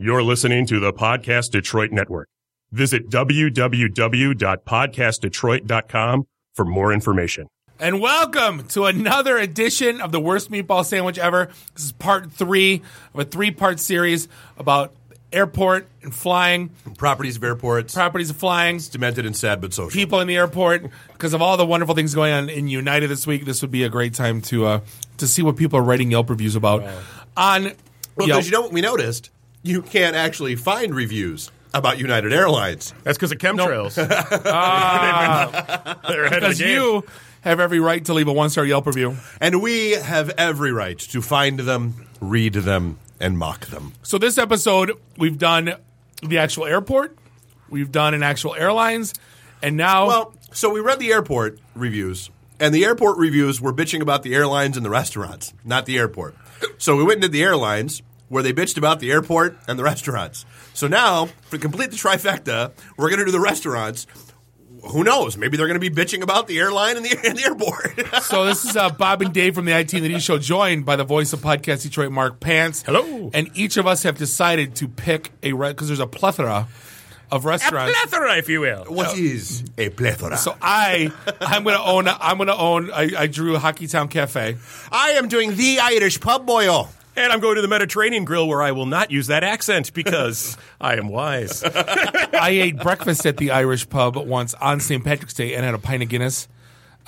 You're listening to the Podcast Detroit Network. Visit www.podcastdetroit.com for more information. And welcome to another edition of the worst meatball sandwich ever. This is part three of a three part series about airport and flying, Properties of airports. properties of flying, demented and sad but social. people in the airport. Because of all the wonderful things going on in United this week, this would be a great time to uh, to see what people are writing Yelp reviews about. On Well, Yelp. because you know what we noticed? You can't actually find reviews about United Airlines. That's because of chemtrails. Ah. They're ahead of the because you have every right to leave a one star Yelp review. And we have every right to find them, read them, and mock them. So this episode, we've done the actual airport, we've done an actual airlines, and now Well, so we read the airport reviews, and the airport reviews were bitching about the airlines and the restaurants, not the airport. So we went into the airlines, where they bitched about the airport and the restaurants. So now, to complete the trifecta, we're going to do the restaurants. Who knows? Maybe they're going to be bitching about the airline and the, and the airport. So this is uh, Bob and Dave from the IT and the D Show, joined by the voice of podcast Detroit, Mark Pants. Hello. And each of us have decided to pick a restaurant, because there's a plethora of A restaurants. plethora, if you will. what is a plethora? So I, I'm gonna own. I'm gonna own. I, I drew Hockeytown Cafe. I am doing the Irish pub boil. And I'm going to the Mediterranean Grill where I will not use that accent because I am wise. I ate breakfast at the Irish pub once on St. Patrick's Day and had a pint of Guinness.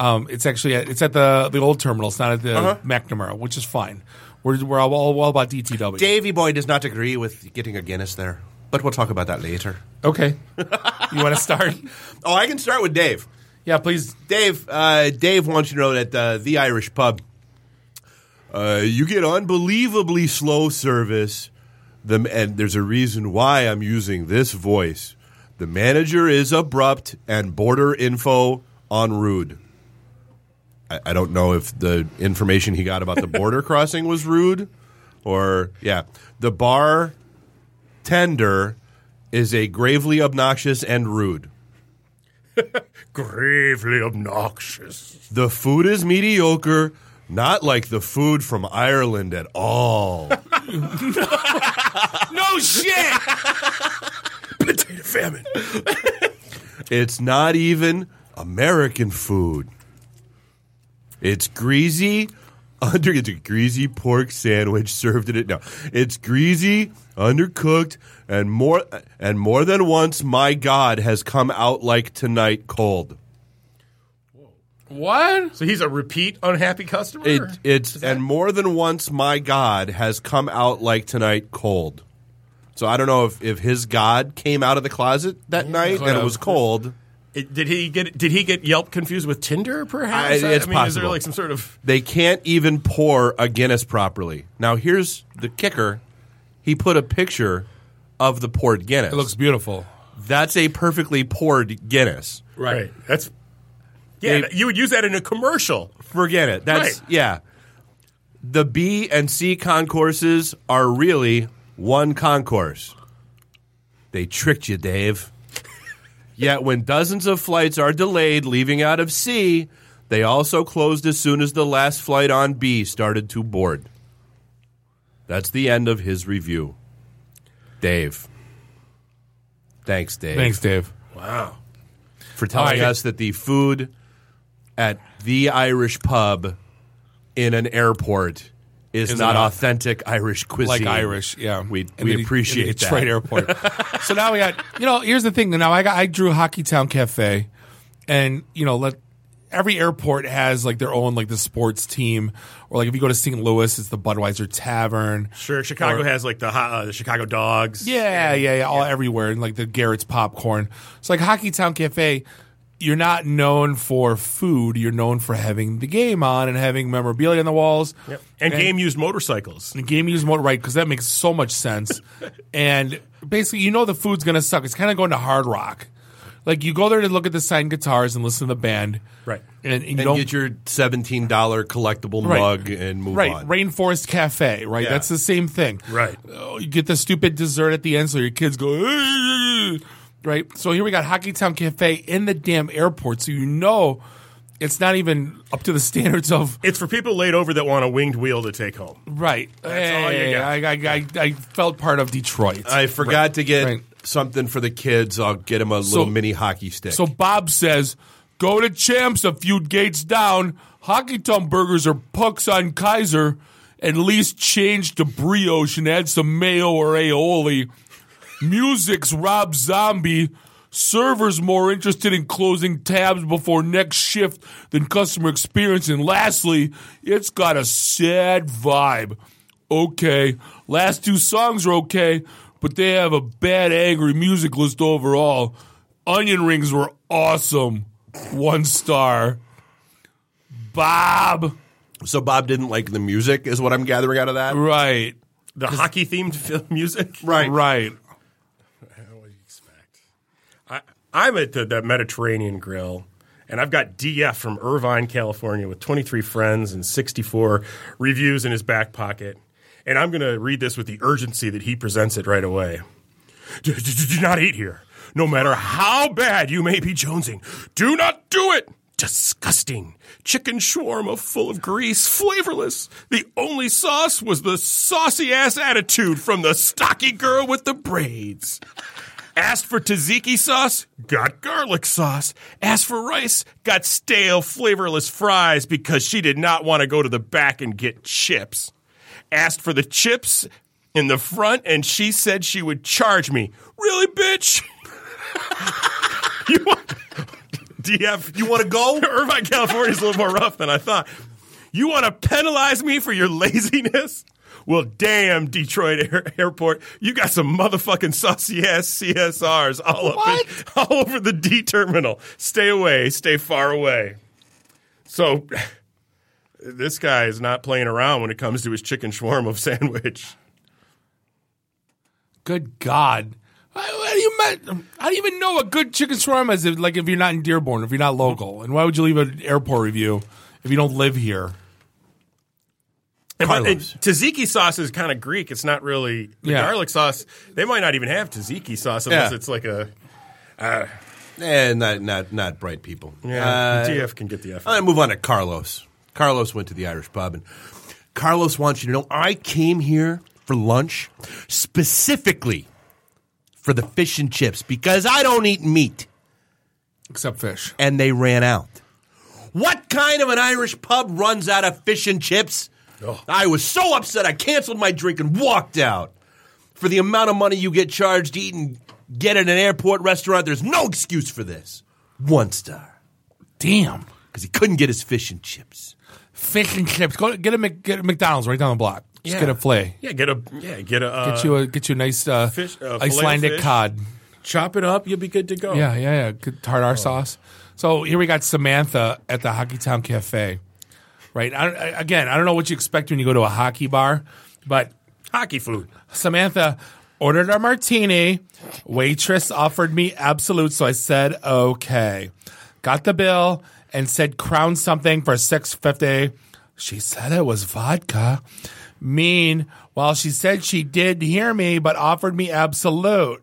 Um, it's actually at, it's at the the old terminal. It's not at the Uh-huh. McNamara, which is fine. We're we're all, all, all about DTW. Davy boy does not agree with getting a Guinness there, but we'll talk about that later. Okay, you want to start? Oh, I can start with Dave. Yeah, please. Dave, uh, Dave wants you to know that uh, the Irish pub, uh, you get unbelievably slow service. The, and there's a reason why I'm using this voice. The manager is abrupt and border info on rude. I, I don't know if the information he got about the border crossing was rude or, yeah. The bar tender is a gravely obnoxious and rude. Gravely obnoxious. The food is mediocre, not like the food from Ireland at all. No shit. Potato famine. it's not even American food. It's greasy, under it's a greasy pork sandwich served in it. No, it's greasy, undercooked, and more and more than once, my God has come out like tonight cold. What? So he's a repeat unhappy customer? It, it's and more than once, my God has come out like tonight cold. So I don't know if, if his God came out of the closet that night and it was cold. It- did he get did he get Yelp confused with Tinder perhaps? I- it's I mean, is there possible. like some sort of They can't even pour a Guinness properly. Now here's the kicker: he put a picture of the poured Guinness. It looks beautiful. That's a perfectly poured Guinness. right. That's yeah, They- you would use that in a commercial. Forget it. That's Right. yeah. The B and C concourses are really one concourse. They tricked you, Dave. Yet when dozens of flights are delayed leaving out of C, they also closed as soon as the last flight on B started to board. That's the end of his review. Dave. Thanks, Dave Thanks, Dave. Wow. for telling All right. us that the food at the Irish pub in an airport is Is not not- authentic Irish cuisine. Like Irish, yeah. We, In we appreciate in the Detroit that. Airport. so now we got, you know, here's the thing. Now I got, I drew Hockeytown Cafe, and you know, let every airport has like their own like the sports team, or like if you go to St. Louis, it's the Budweiser Tavern. Sure, Chicago Or- has like the uh, the Chicago Dogs. Yeah, yeah, yeah, all everywhere, and like the Garrett's popcorn. It's like Hockeytown Cafe. You're not known for food. You're known for having the game on and having memorabilia on the walls. Yep. And, game used motorcycles. The game used motor right because that makes so much sense. and basically, you know the food's gonna suck. It's kind of going to hard rock. Like you go there to look at the signed guitars and listen to the band, Right. And, and you And don't get your $17 collectible Right. mug and move right on. Rainforest Cafe, right? Yeah. That's the same thing, Right. Oh, you get the stupid dessert at the end, so your kids go, "Ugh." Right? So here we got Hockeytown Cafe in the damn airport, so you know it's not even up to the standards of It's for people laid over that want a winged wheel to take home. right. That's all you Hey. I, I, I, I felt part of Detroit. I forgot to get Right. something for the kids. I'll get them a little mini hockey stick. So Bob says, "Go to Champs a few gates down. Hockeytown burgers are pucks on Kaiser. At least change to brioche and add some mayo or aioli. Music's Rob Zombie." Servers more interested in closing tabs before next shift than customer experience. And lastly, it's got a sad vibe. Okay, last two songs are okay, but they have a bad angry music list overall. Onion rings were awesome. One star. Bob. so Bob didn't like the music, is what I'm gathering out of that. Right. The hockey themed music. Right. Right. I, I'm at the, the Mediterranean Grill, and I've got DF from Irvine, California, with 23 friends and 64 reviews in his back pocket. And I'm going to read this with the urgency that he presents it right away. Do, do- do- not eat here. No matter how bad you may be jonesing, do not do it. Disgusting. Chicken shawarma full of grease, flavorless. The only sauce was the saucy ass attitude from the stocky girl with the braids. Asked for tzatziki sauce, got garlic sauce. Asked for rice, got stale, flavorless fries because she did not want to go to the back and get chips. Asked for the chips in the front, and she said she would charge me. Really, bitch? you want, DF, you want to go? Irvine, California is a little more rough than I thought. You want to penalize me for your laziness? Well, damn, Detroit Air- Airport, you got some motherfucking saucy ass CSRs all up in, all over the D terminal. Stay away, stay far away. So, this guy is not playing around when it comes to his chicken shawarma sandwich. Good God. How do you How do you even know a good chicken shawarma is? If, like if you're not in Dearborn, if you're not local, and why would you leave an airport review if you don't live here? And, but- and tzatziki sauce is kind of Greek. It's not really the Yeah. garlic sauce. They might not even have tzatziki sauce unless Yeah. it's like a. Eh, not not not bright people. Yeah, Uh, DF can get the F. I'm gonna move on to Carlos. Carlos went to the Irish pub, and Carlos wants you to know I came here for lunch specifically for the fish and chips because I don't eat meat, Except fish. and they ran out. What kind of an Irish pub runs out of fish and chips? I was so upset I canceled my drink and walked out. For the amount of money you get charged to eat and get at an airport restaurant, there's no excuse for this. One star. Damn. Because he couldn't get his fish and chips. Fish and chips. Go get a Mc, get a McDonald's right down the block. Just Yeah. get a fillet. Yeah, get a yeah, get a uh, Get you a get you a nice uh, fish- uh, Icelandic fish. cod. chop it up. You'll be good to go. Yeah, yeah, yeah. Good tartar sauce. So here we got Samantha at the Hockey Town Cafe. Right. I, I, again, I don't know what you expect when you go to a hockey bar, but hockey food. Samantha ordered a martini. Waitress offered me Absolut, so I said okay. Got the bill and said crown something for six fifty. She said it was vodka. Mean, while she said she did hear me, but offered me Absolut.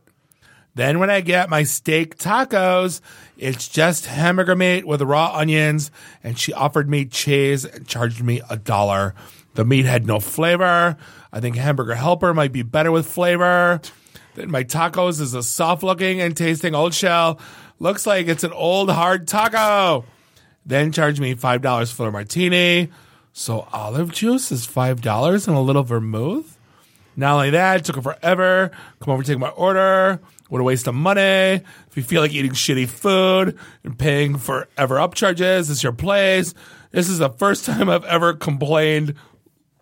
Then when I get my steak tacos, it's just hamburger meat with raw onions, and she offered me cheese and charged me a dollar. The meat had no flavor. I think hamburger helper might be better with flavor. Then my tacos is a soft looking and tasting old shell. Looks like it's an old hard taco. Then charged me five dollars for a martini. So olive juice is five dollars and a little vermouth. Not only that, it took forever. Come over, take my order. What a waste of money. If you feel like eating shitty food and paying for ever upcharges, it's your place. This is the first time I've ever complained.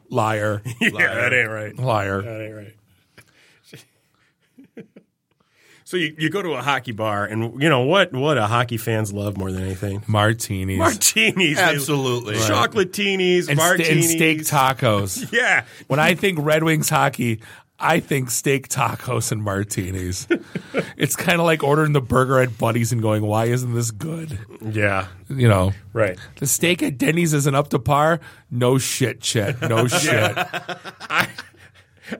Liar. Yeah, that ain't right. Liar. That ain't right. so you, you go to a hockey bar, and you know what? What a hockey fans love more than anything. Martinis. Martinis, Absolutely. Right. chocolatinis, and, st- martinis, and steak tacos. Yeah, when I think Red Wings hockey, I think steak tacos and martinis. it's kind of like ordering the burger at Buddy's and going, why isn't this good? yeah, You know. right. The steak at Denny's isn't up to par. No shit, Chet. No shit. I,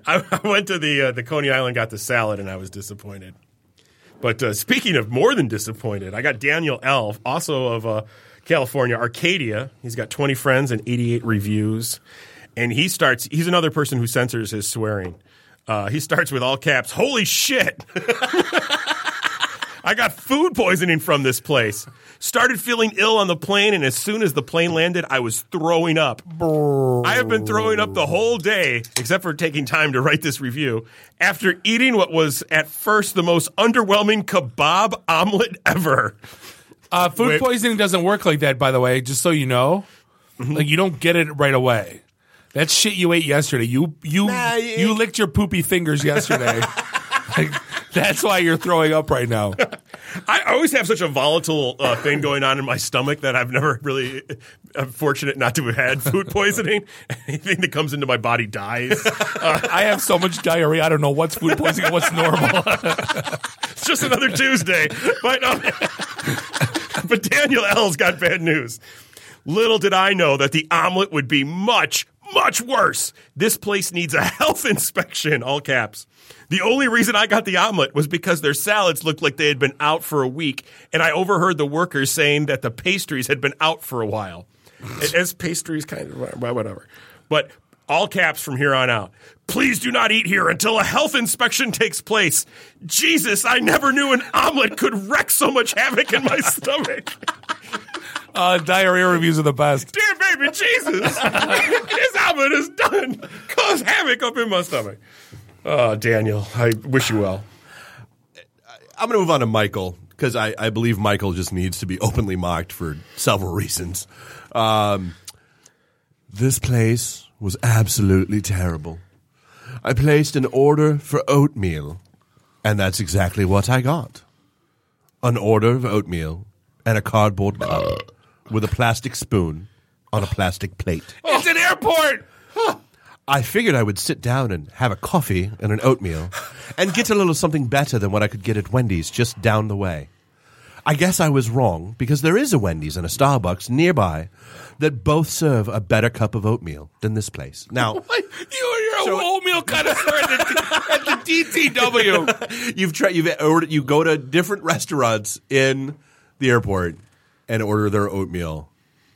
I went to the uh, the Coney Island, got the salad, and I was disappointed. But uh, speaking of more than disappointed, I got Daniel Elf, also of uh, California, Arcadia. He's got 20 friends and 88 reviews. And he starts, he's another person who censors his swearing. Uh, he starts with all caps, holy shit. I got food poisoning from this place. Started feeling ill on the plane, and as soon as the plane landed, I was throwing up. I have been throwing up the whole day, except for taking time to write this review, after eating what was at first the most underwhelming kebab omelet ever. Uh, food Wait. poisoning doesn't work like that, by the way. Just so you know, Mm-hmm. like you don't get it right away. That shit you ate yesterday, you you Nah, you it- licked your poopy fingers yesterday. like, that's why you're throwing up right now. I always have such a volatile uh, thing going on in my stomach that I've never really. I'm fortunate not to have had food poisoning. Anything that comes into my body dies. I have so much diarrhea. I don't know what's food poisoning and what's normal. It's just another Tuesday. But, um, but Daniel L's got bad news. Little did I know that the omelet would be much, much worse. This place needs a health inspection, all caps. The only reason I got the omelet was because their salads looked like they had been out for a week, and I overheard the workers saying that the pastries had been out for a while. As pastries, kind of, whatever. But all caps from here on out. Please do not eat here until a health inspection takes place. Jesus, I never knew an omelet could wreak so much havoc in my stomach. Uh, diarrhea reviews are the best. Dear baby Jesus, this album is done. Cause havoc up in my stomach. Oh, Daniel, I wish you well. I'm going to move on to Michael because I, I believe Michael just needs to be openly mocked for several reasons. Um, this place was absolutely terrible. I placed an order for oatmeal, and that's exactly what I got an order of oatmeal and a cardboard cup with a plastic spoon on a plastic plate. It's an airport. I figured I would sit down and have a coffee and an oatmeal and get a little something better than what I could get at Wendy's just down the way. I guess I was wrong because there is a Wendy's and a Starbucks nearby that both serve a better cup of oatmeal than this place. Now, You, you're a So- oatmeal connoisseur at the, at the DTW. you've tried you've ordered you go to different restaurants in the airport and order their oatmeal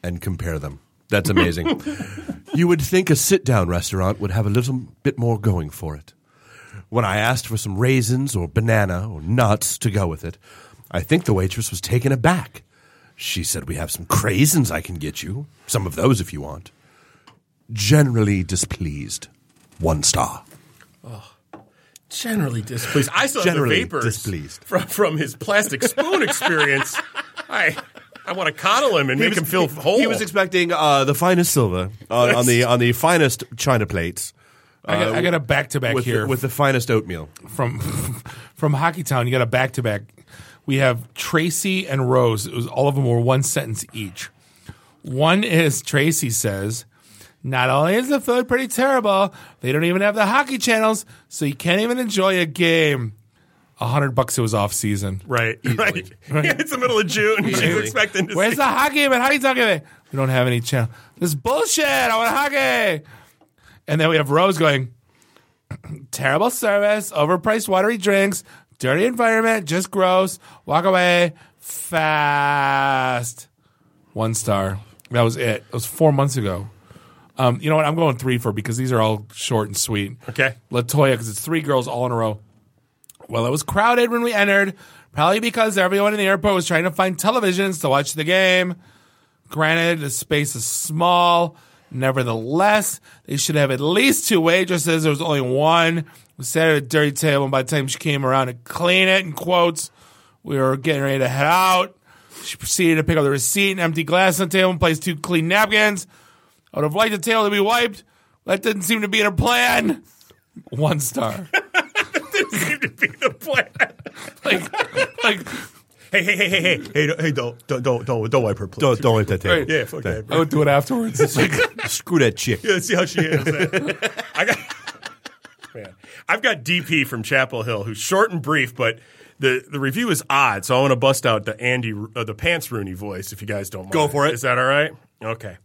and compare them. That's amazing. you would think a sit down restaurant would have a little bit more going for it. When I asked for some raisins or banana or nuts to go with it, I think the waitress was taken aback. She said, We have some craisins I can get you. Some of those if you want. Generally displeased. One star. Generally displeased. I saw Generally the vapors displeased. from from his plastic spoon experience. I I want to coddle him and make him feel whole. He was expecting uh, the finest silver on, on the on the finest china plates. I got, I got a back to back with here the, with the finest oatmeal. from from Hockey Town. You got a back to back. We have Tracy and Rose. It was all of them were one sentence each. One is Tracy says, "Not only is the food pretty terrible, they don't even have the hockey channels, so you can't even enjoy a game." A hundred bucks. It was off season. right, right. Yeah, it's the middle of June. She's expecting to Where's see. the hockey game at you talking about? We don't have any channel. This is bullshit. I want hockey. And then we have Rose going, terrible service, overpriced watery drinks, dirty environment, just gross. Walk away fast. One star. That was it. It was four months ago. Um, you know what? I'm going three for because these are all short and sweet. Okay. Latoya, because it's three girls all in a row. Well, it was crowded when we entered, probably because everyone in the airport was trying to find televisions to watch the game. Granted, the space is small. Nevertheless, they should have at least two waitresses. There was only one. We sat at a dirty table, and by the time she came around to clean it, in quotes, we were getting ready to head out. She proceeded to pick up the receipt and empty glass on the table and place two clean napkins. I would have liked the table to be wiped. That didn't seem to be in her plan. One star. Didn't seem to be the plan. like, like Hey, hey, hey, hey, hey, hey, don't- hey, don't, don't, don't, don't, don't wipe her plate. Don't don't let that table. Yeah, fuck that. I would do it afterwards. It's like, Screw that chick. Yeah, let's see how she handles that. I got, man, I've got DP from Chapel Hill, who's short and brief, but the, the review is odd. So I want to bust out the Andy, uh, the Pants Rooney voice, if you guys don't mind. Go for it. Is that all right? Okay.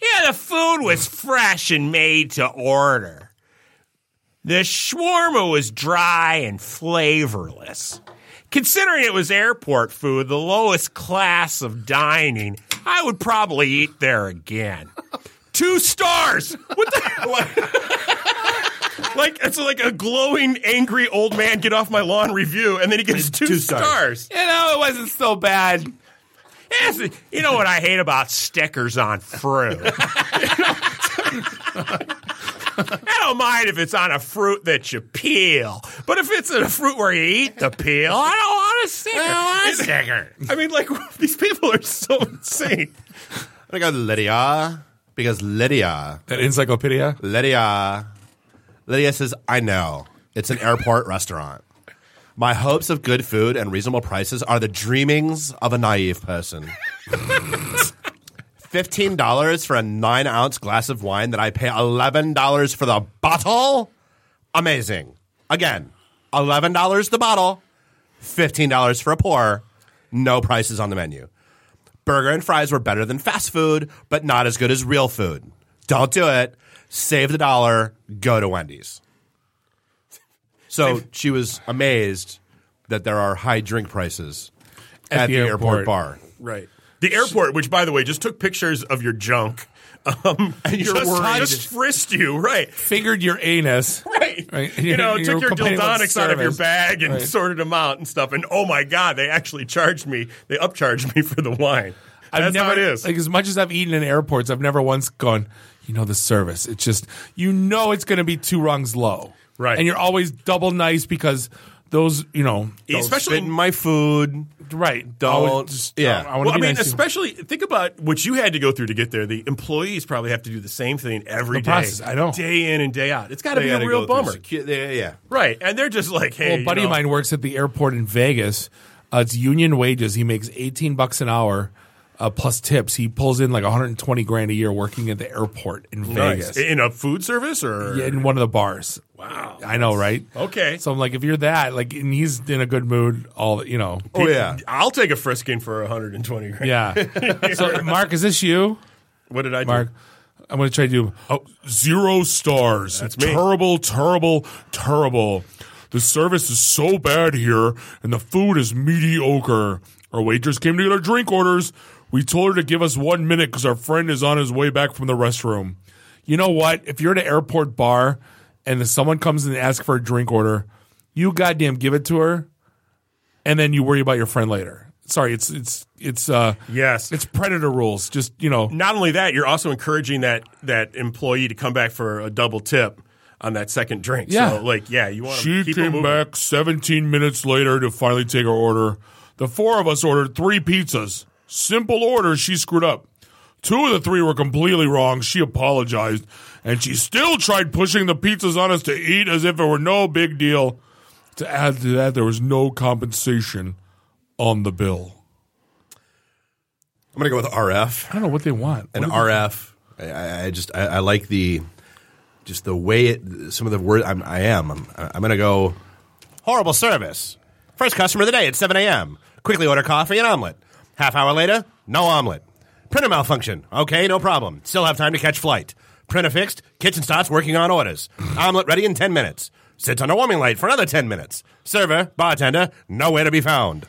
Yeah, the food was fresh and made to order. The shawarma was dry and flavorless. Considering it was airport food, the lowest class of dining, I would probably eat there again. Two stars. What the? Hell? Like it's like a glowing, angry old man get off my lawn review, and then he gets two, Two stars. stars. You know, it wasn't so bad. Yes, you know what I hate about stickers on fruit? I don't mind if it's on a fruit that you peel, but if it's a fruit where you eat the peel, I don't want a sticker. I don't want a sticker. I mean, like these people are so insane. I go Lydia because Lydia, That encyclopedia. Lydia, Lydia says, "I know it's an airport restaurant. My hopes of good food and reasonable prices are the dreamings of a naive person." Fifteen dollars for a nine ounce glass of wine that I pay eleven dollars for the bottle. Amazing. Again, eleven dollars the bottle, fifteen dollars for a pour. No prices on the menu. Burger and fries were better than fast food, but not as good as real food. Don't do it. Save the dollar. Go to Wendy's. So she was amazed that there are high drink prices at, the the, airport. airport. bar. Right. The airport, which by the way just took pictures of your junk, um, and you're just, worried. just frisked you, right? Fingered your anus. Right. Right. You know, You're took your dildonics out of your bag and Right. sorted them out and stuff. And oh my God, they actually charged me. They upcharged me for the wine. I've That's never, how it is. Like as much as I've eaten in airports, I've never once gone. You know the service. It's just you know it's going to be two rungs low, Right. And you're always double nice because those you know Especially in my food. right. Don't- just, yeah. I, want well, to I mean, nice to especially think about what you had to go through to get there. The employees probably have to do the same thing every The day, process, I know. day in and day out. It's got to be a real bummer, secu- yeah, yeah. right? And they're just like, hey, Well, a you buddy know, of mine works at the airport in Vegas. Uh, it's union wages. He makes 18 bucks an hour uh, plus tips. He pulls in like 120 grand a year working at the airport in nice. Vegas. in a food service or Yeah, in one of the bars. wow, I know, right? Okay. So I'm like, if you're that, like, and he's in a good mood, all you know. Oh yeah. I'll take a frisking for 120 grand. Yeah. so, Mark, is this you? What did I do? Mark, I'm going to try to do oh, zero stars. That's me. Terrible, terrible, terrible. The service is so bad here, and the food is mediocre. Our waitress came to get our drink orders. We told her to give us one minute because our friend is on his way back from the restroom. You know what? If you're at an airport bar and if someone comes in and asks for a drink order, you goddamn give it to her, and then you worry about your friend later. Sorry, it's it's it's uh Yes. it's predator rules. Just you know, Not only that, you're also encouraging that that employee to come back for a double tip on that second drink. Yeah. So, like, yeah, you want She to keep it came moving. back 17 minutes later to finally take her order. The four of us ordered three pizzas. Simple order, she screwed up. Two of the three were completely wrong. She apologized, and she still tried pushing the pizzas on us to eat as if it were no big deal. To add to that, there was no compensation on the bill. I'm gonna go with RF. I don't know what they want. An What do RF. I, I just I, I like the just the way it. Some of the words. I'm, I am. I'm, I'm gonna go horrible service. First customer of the day at 7 a.m. Quickly order coffee and omelet. Half hour later, no omelet. Printer malfunction. Okay, no problem. Still have time to catch flight. Printer fixed. Kitchen starts working on orders. omelet ready in 10 minutes. Sits on a warming light for another 10 minutes. Server, bartender, nowhere to be found.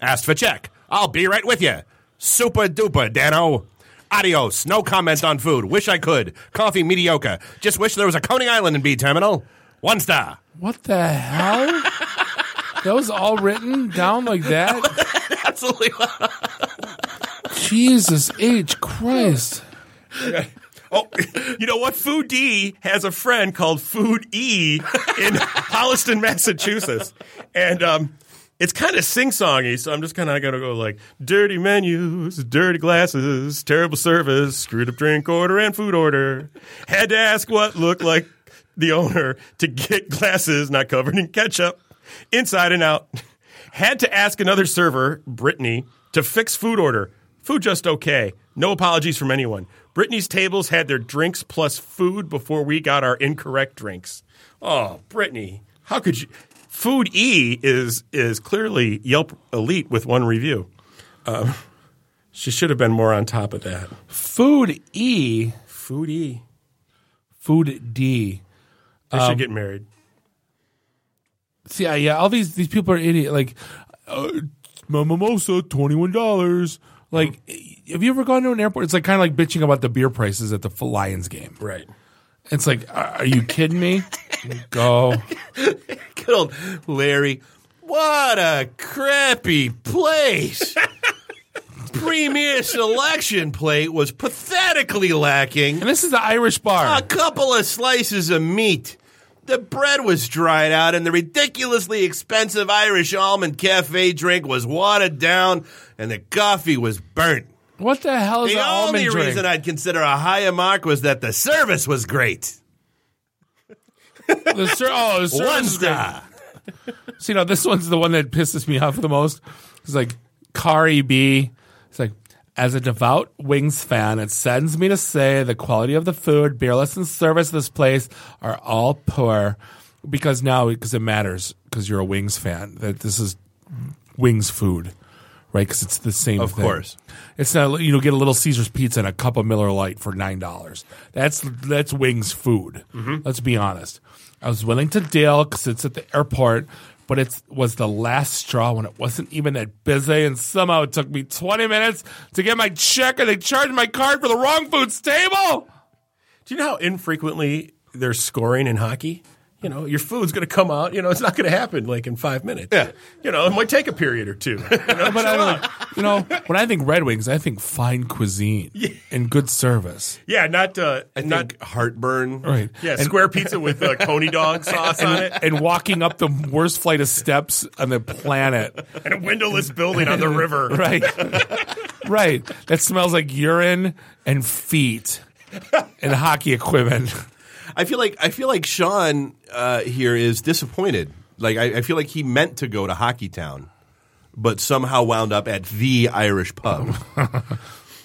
Asked for check. I'll be right with you. Super duper, Dano. Adios. No comment on food. Wish I could. Coffee mediocre. Just wish there was a Coney Island in B Terminal. One star. What the hell? that was all written down like that? Absolutely. Jesus H. Christ. Oh, you know what? Food D has a friend called Food E in Holliston, Massachusetts, and um, it's kind of sing-songy. So I'm just kind of gonna go like dirty menus, dirty glasses, terrible service, screwed up drink order and food order. Had to ask what looked like the owner to get glasses not covered in ketchup, inside and out. Had to ask another server, Brittany, to fix food order. Food just okay. No apologies from anyone. Brittany's tables had their drinks plus food before we got our incorrect drinks. Oh, Brittany, how could you? Food E is is clearly Yelp elite with one review. Um, she should have been more on top of that. Food E, Food E. food D. They Um, should get married. Yeah, yeah, all these these people are idiot. Like, uh, mimosa, twenty one dollars. Like, have you ever gone to an airport? It's like kind of like bitching about the beer prices at the Lions game. Right. It's like, are are you kidding me? Go. Good old Larry. What a crappy place. Premier selection plate was pathetically lacking. And this is the Irish bar. A couple of slices of meat. The bread was dried out, and the ridiculously expensive Irish almond cafe drink was watered down, and the coffee was burnt. What the hell is The the almond only drink? reason I'd consider a higher mark was that the service was great. The ser- oh, the service One is great. star. So, you know, this one's the one that pisses me off the most. It's like, Kari B. It's like, as a devout Wings fan, it saddens me to say the quality of the food, beerless, and service of this place are all poor. Because now, because it matters, because you're a Wings fan, that this is Wings food, right? Because it's the same thing. Of thing. course. It's not, you know, get a little Caesar's pizza and a cup of Miller Lite for $9. That's, that's Wings food. Mm-hmm. Let's be honest. I was willing to deal because it's at the airport, but it was the last straw when it wasn't even that busy, and somehow it took me 20 minutes to get my check, and they charged my card for the wrong food table. Do you know how infrequently there's scoring in hockey? You know, your food's going to come out. You know, it's not going to happen like in five minutes. Yeah. You know, it might take a period or two. You know, But I chill don't, out. you know, when I think Red Wings, I think fine cuisine and good service. yeah, not uh, I not think heartburn. Right. yeah, And- square pizza with uh, coney dog sauce on it, and walking up the worst flight of steps on the planet. and a windowless building on the river. Right. right. That smells like urine and feet and hockey equipment. I feel like I feel like Sean uh, here is disappointed. Like I, I feel like he meant to go to Hockey Town, but somehow wound up at the Irish pub.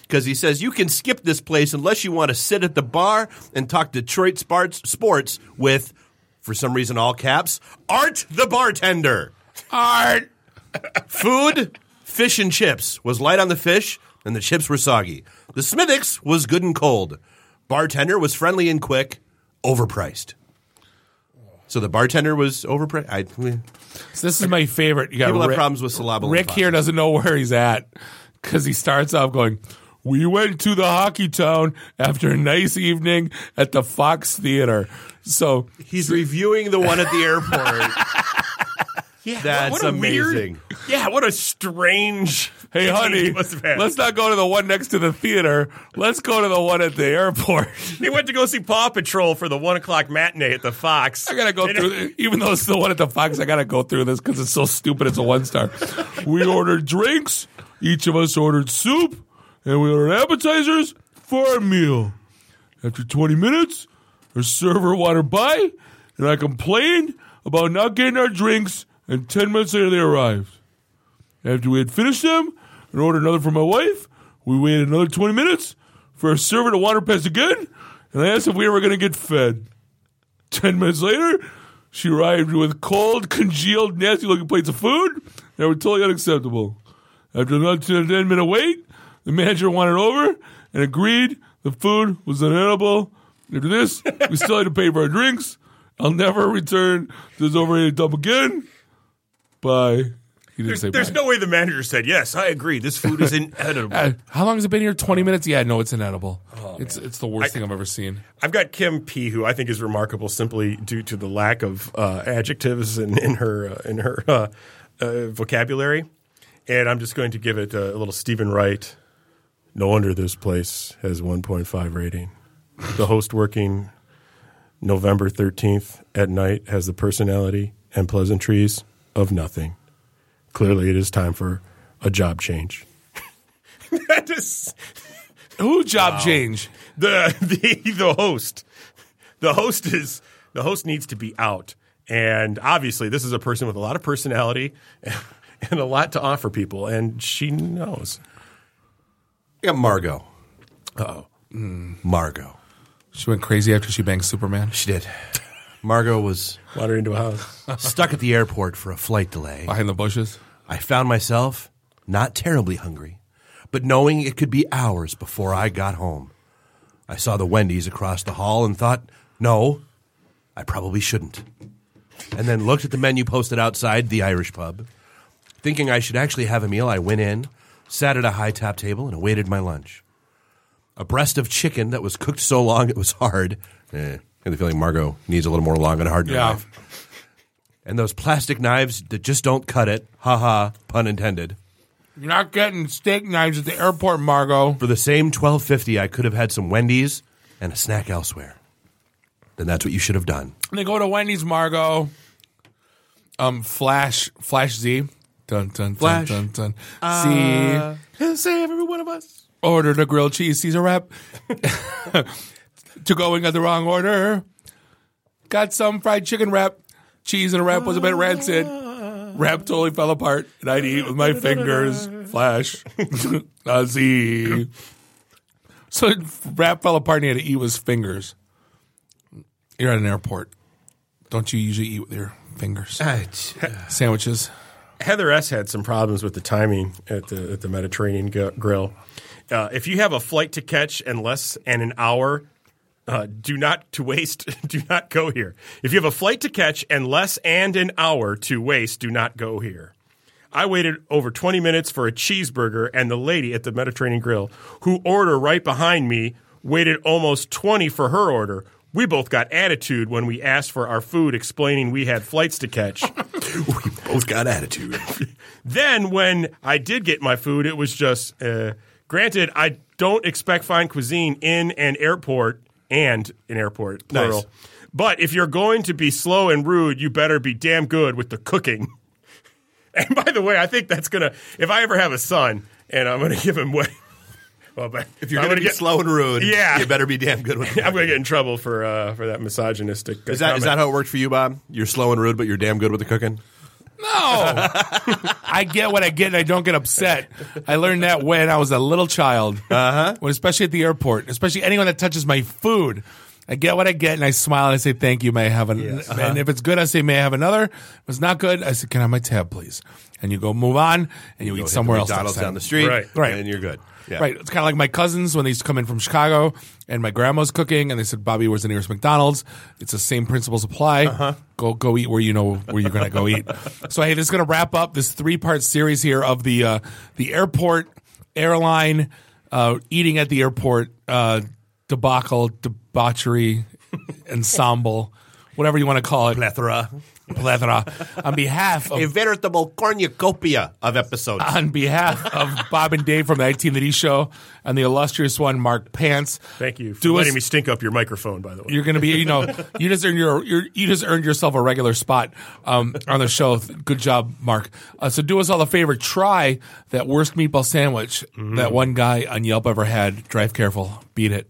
Because he says you can skip this place unless you want to sit at the bar and talk Detroit sports, sports with, for some reason, all caps, Art the bartender. Art. Food, fish and chips was light on the fish, and the chips were soggy. The Smithwick's was good and cold. Bartender was friendly and quick, overpriced. So the bartender was overpriced. I, So this is my favorite. You got people have problems with syllable. Rick here doesn't know where he's at because he starts off going, We went to the hockey town after a nice evening at the Fox Theater. So He's reviewing the one at the airport. Yeah, That's what a weird- amazing. yeah, what a strange. Hey, honey, he must have had. let's not go to the one next to the theater. Let's go to the one at the airport. He went to go see Paw Patrol for the one o'clock matinee at the Fox. I gotta go And- through, even though it's the one at the Fox, I gotta go through this because it's so stupid. It's a one star. We ordered drinks. Each of us ordered soup, and we ordered appetizers for our meal. After 20 minutes, our server wanted by, and I complained about not getting our drinks, and 10 minutes later they arrived. After we had finished them and ordered another for my wife, we waited another 20 minutes for a server to wander past again, and I asked if we were going to get fed. 10 minutes later, she arrived with cold, congealed, nasty looking plates of food that were totally unacceptable. After another 10 minute wait, the manager wanted over and agreed the food was unedible. After this, we still had to pay for our drinks. I'll never return to this overrated dump again. Bye. He didn't There's, say there's bye. no way the manager said, Yes, I agree. This food is inedible. Uh, how long has it been here? 20 minutes? Yeah, no, it's inedible. Oh, it's it's the worst thing I've ever seen. I've got Kim P, who I think is remarkable simply due to the lack of uh, adjectives in, in her uh, in her uh, uh, vocabulary, and I'm just going to give it a, little Steven Wright. No wonder this place has 1.5 rating. The host working November 13th at night has the personality and pleasantries of nothing. Clearly, it is time for a job change. that is Who job change? the the the host. The host is the host needs to be out, and obviously, this is a person with a lot of personality and a lot to offer people, and she knows. I got Margot. Oh, Margot. She went crazy after she banged Superman. She did. Margot was water into a house. stuck at the airport for a flight delay. Behind the bushes. I found myself not terribly hungry, but knowing it could be hours before I got home. I saw the Wendy's across the hall and thought, no, I probably shouldn't. And then looked at the menu posted outside the Irish pub. Thinking I should actually have a meal, I went in, sat at a high top table and awaited my lunch. A breast of chicken that was cooked so long it was hard. Eh, Have the feeling Margot needs a little more long and hard Yeah. knife. And those plastic knives that just don't cut it. Ha ha, pun intended. You're not getting steak knives at the airport, Margot. For the same twelve fifty, I could have had some Wendy's and a snack elsewhere. Then that's what you should have done. They go to Wendy's, Margot. Um, Flash, Flash Z. Dun dun Flash. dun dun dun. Z. Save every one of us. Ordered a grilled cheese Caesar wrap. to going at the wrong order. Got some fried chicken wrap. Cheese in a wrap was a bit rancid. Wrap totally fell apart, and I'd eat with my fingers. Flash. uh, Z. So wrap fell apart, and he had to eat with his fingers. You're at an airport. Don't you usually eat with your fingers? Sandwiches. Heather S had some problems with the timing at the at the Mediterranean G- Grill. Uh, if you have a flight to catch and less than an hour, uh, do not to waste. Do not go here. If you have a flight to catch and less and an hour to waste, do not go here. I waited over 20 minutes for a cheeseburger, and the lady at the Mediterranean Grill, who ordered right behind me, waited almost 20 for her order. We both got attitude when we asked for our food, explaining we had flights to catch. We both got attitude. Then when I did get my food, it was just uh, granted. I don't expect fine cuisine in an airport and an airport plural. Nice. But if you're going to be slow and rude, you better be damn good with the cooking. And by the way, I think that's gonna. If I ever have a son, and I'm gonna give him way. Well, but If you're going to gonna get slow and rude, Yeah. you better be damn good with it. I'm gonna get in trouble for uh, for that misogynistic. Is that, is that how it worked for you, Bob? You're slow and rude, but you're damn good with the cooking? No, I get what I get, and I don't get upset. I learned that when I was a little child, uh-huh. when, especially at the airport, especially anyone that touches my food. I get what I get, and I smile and I say thank you. May I have an? And if it's good, I say may I have another. If it's not good, I say can I have my tab, please? And you go move on, and you Go eat somewhere else. McDonald's down the street, Right. Right. and you're good. Yeah. Right. It's kind of like my cousins when they used to come in from Chicago and my grandma's cooking and they said, Bobby, where's the nearest McDonald's? It's the same principles apply. Uh-huh. Go go eat where you know where you're going to go eat. So, hey, this is going to wrap up this three part series here of the uh, the airport airline uh, eating at the airport uh, debacle, debauchery, ensemble, whatever you want to call it. Plethora. Plethora. On behalf of A veritable cornucopia of episodes. on behalf of Bob and Dave from the 1980 show and the illustrious one, Mark Pants. Thank you for Do us- letting me stink up your microphone. By the way, You're going to be, you know, you just earned your, your you just earned yourself a regular spot um, on the show. Good job, Mark. Uh, so do us all a favor. Try that worst meatball sandwich that one guy on Yelp ever had. Drive careful. Beat it.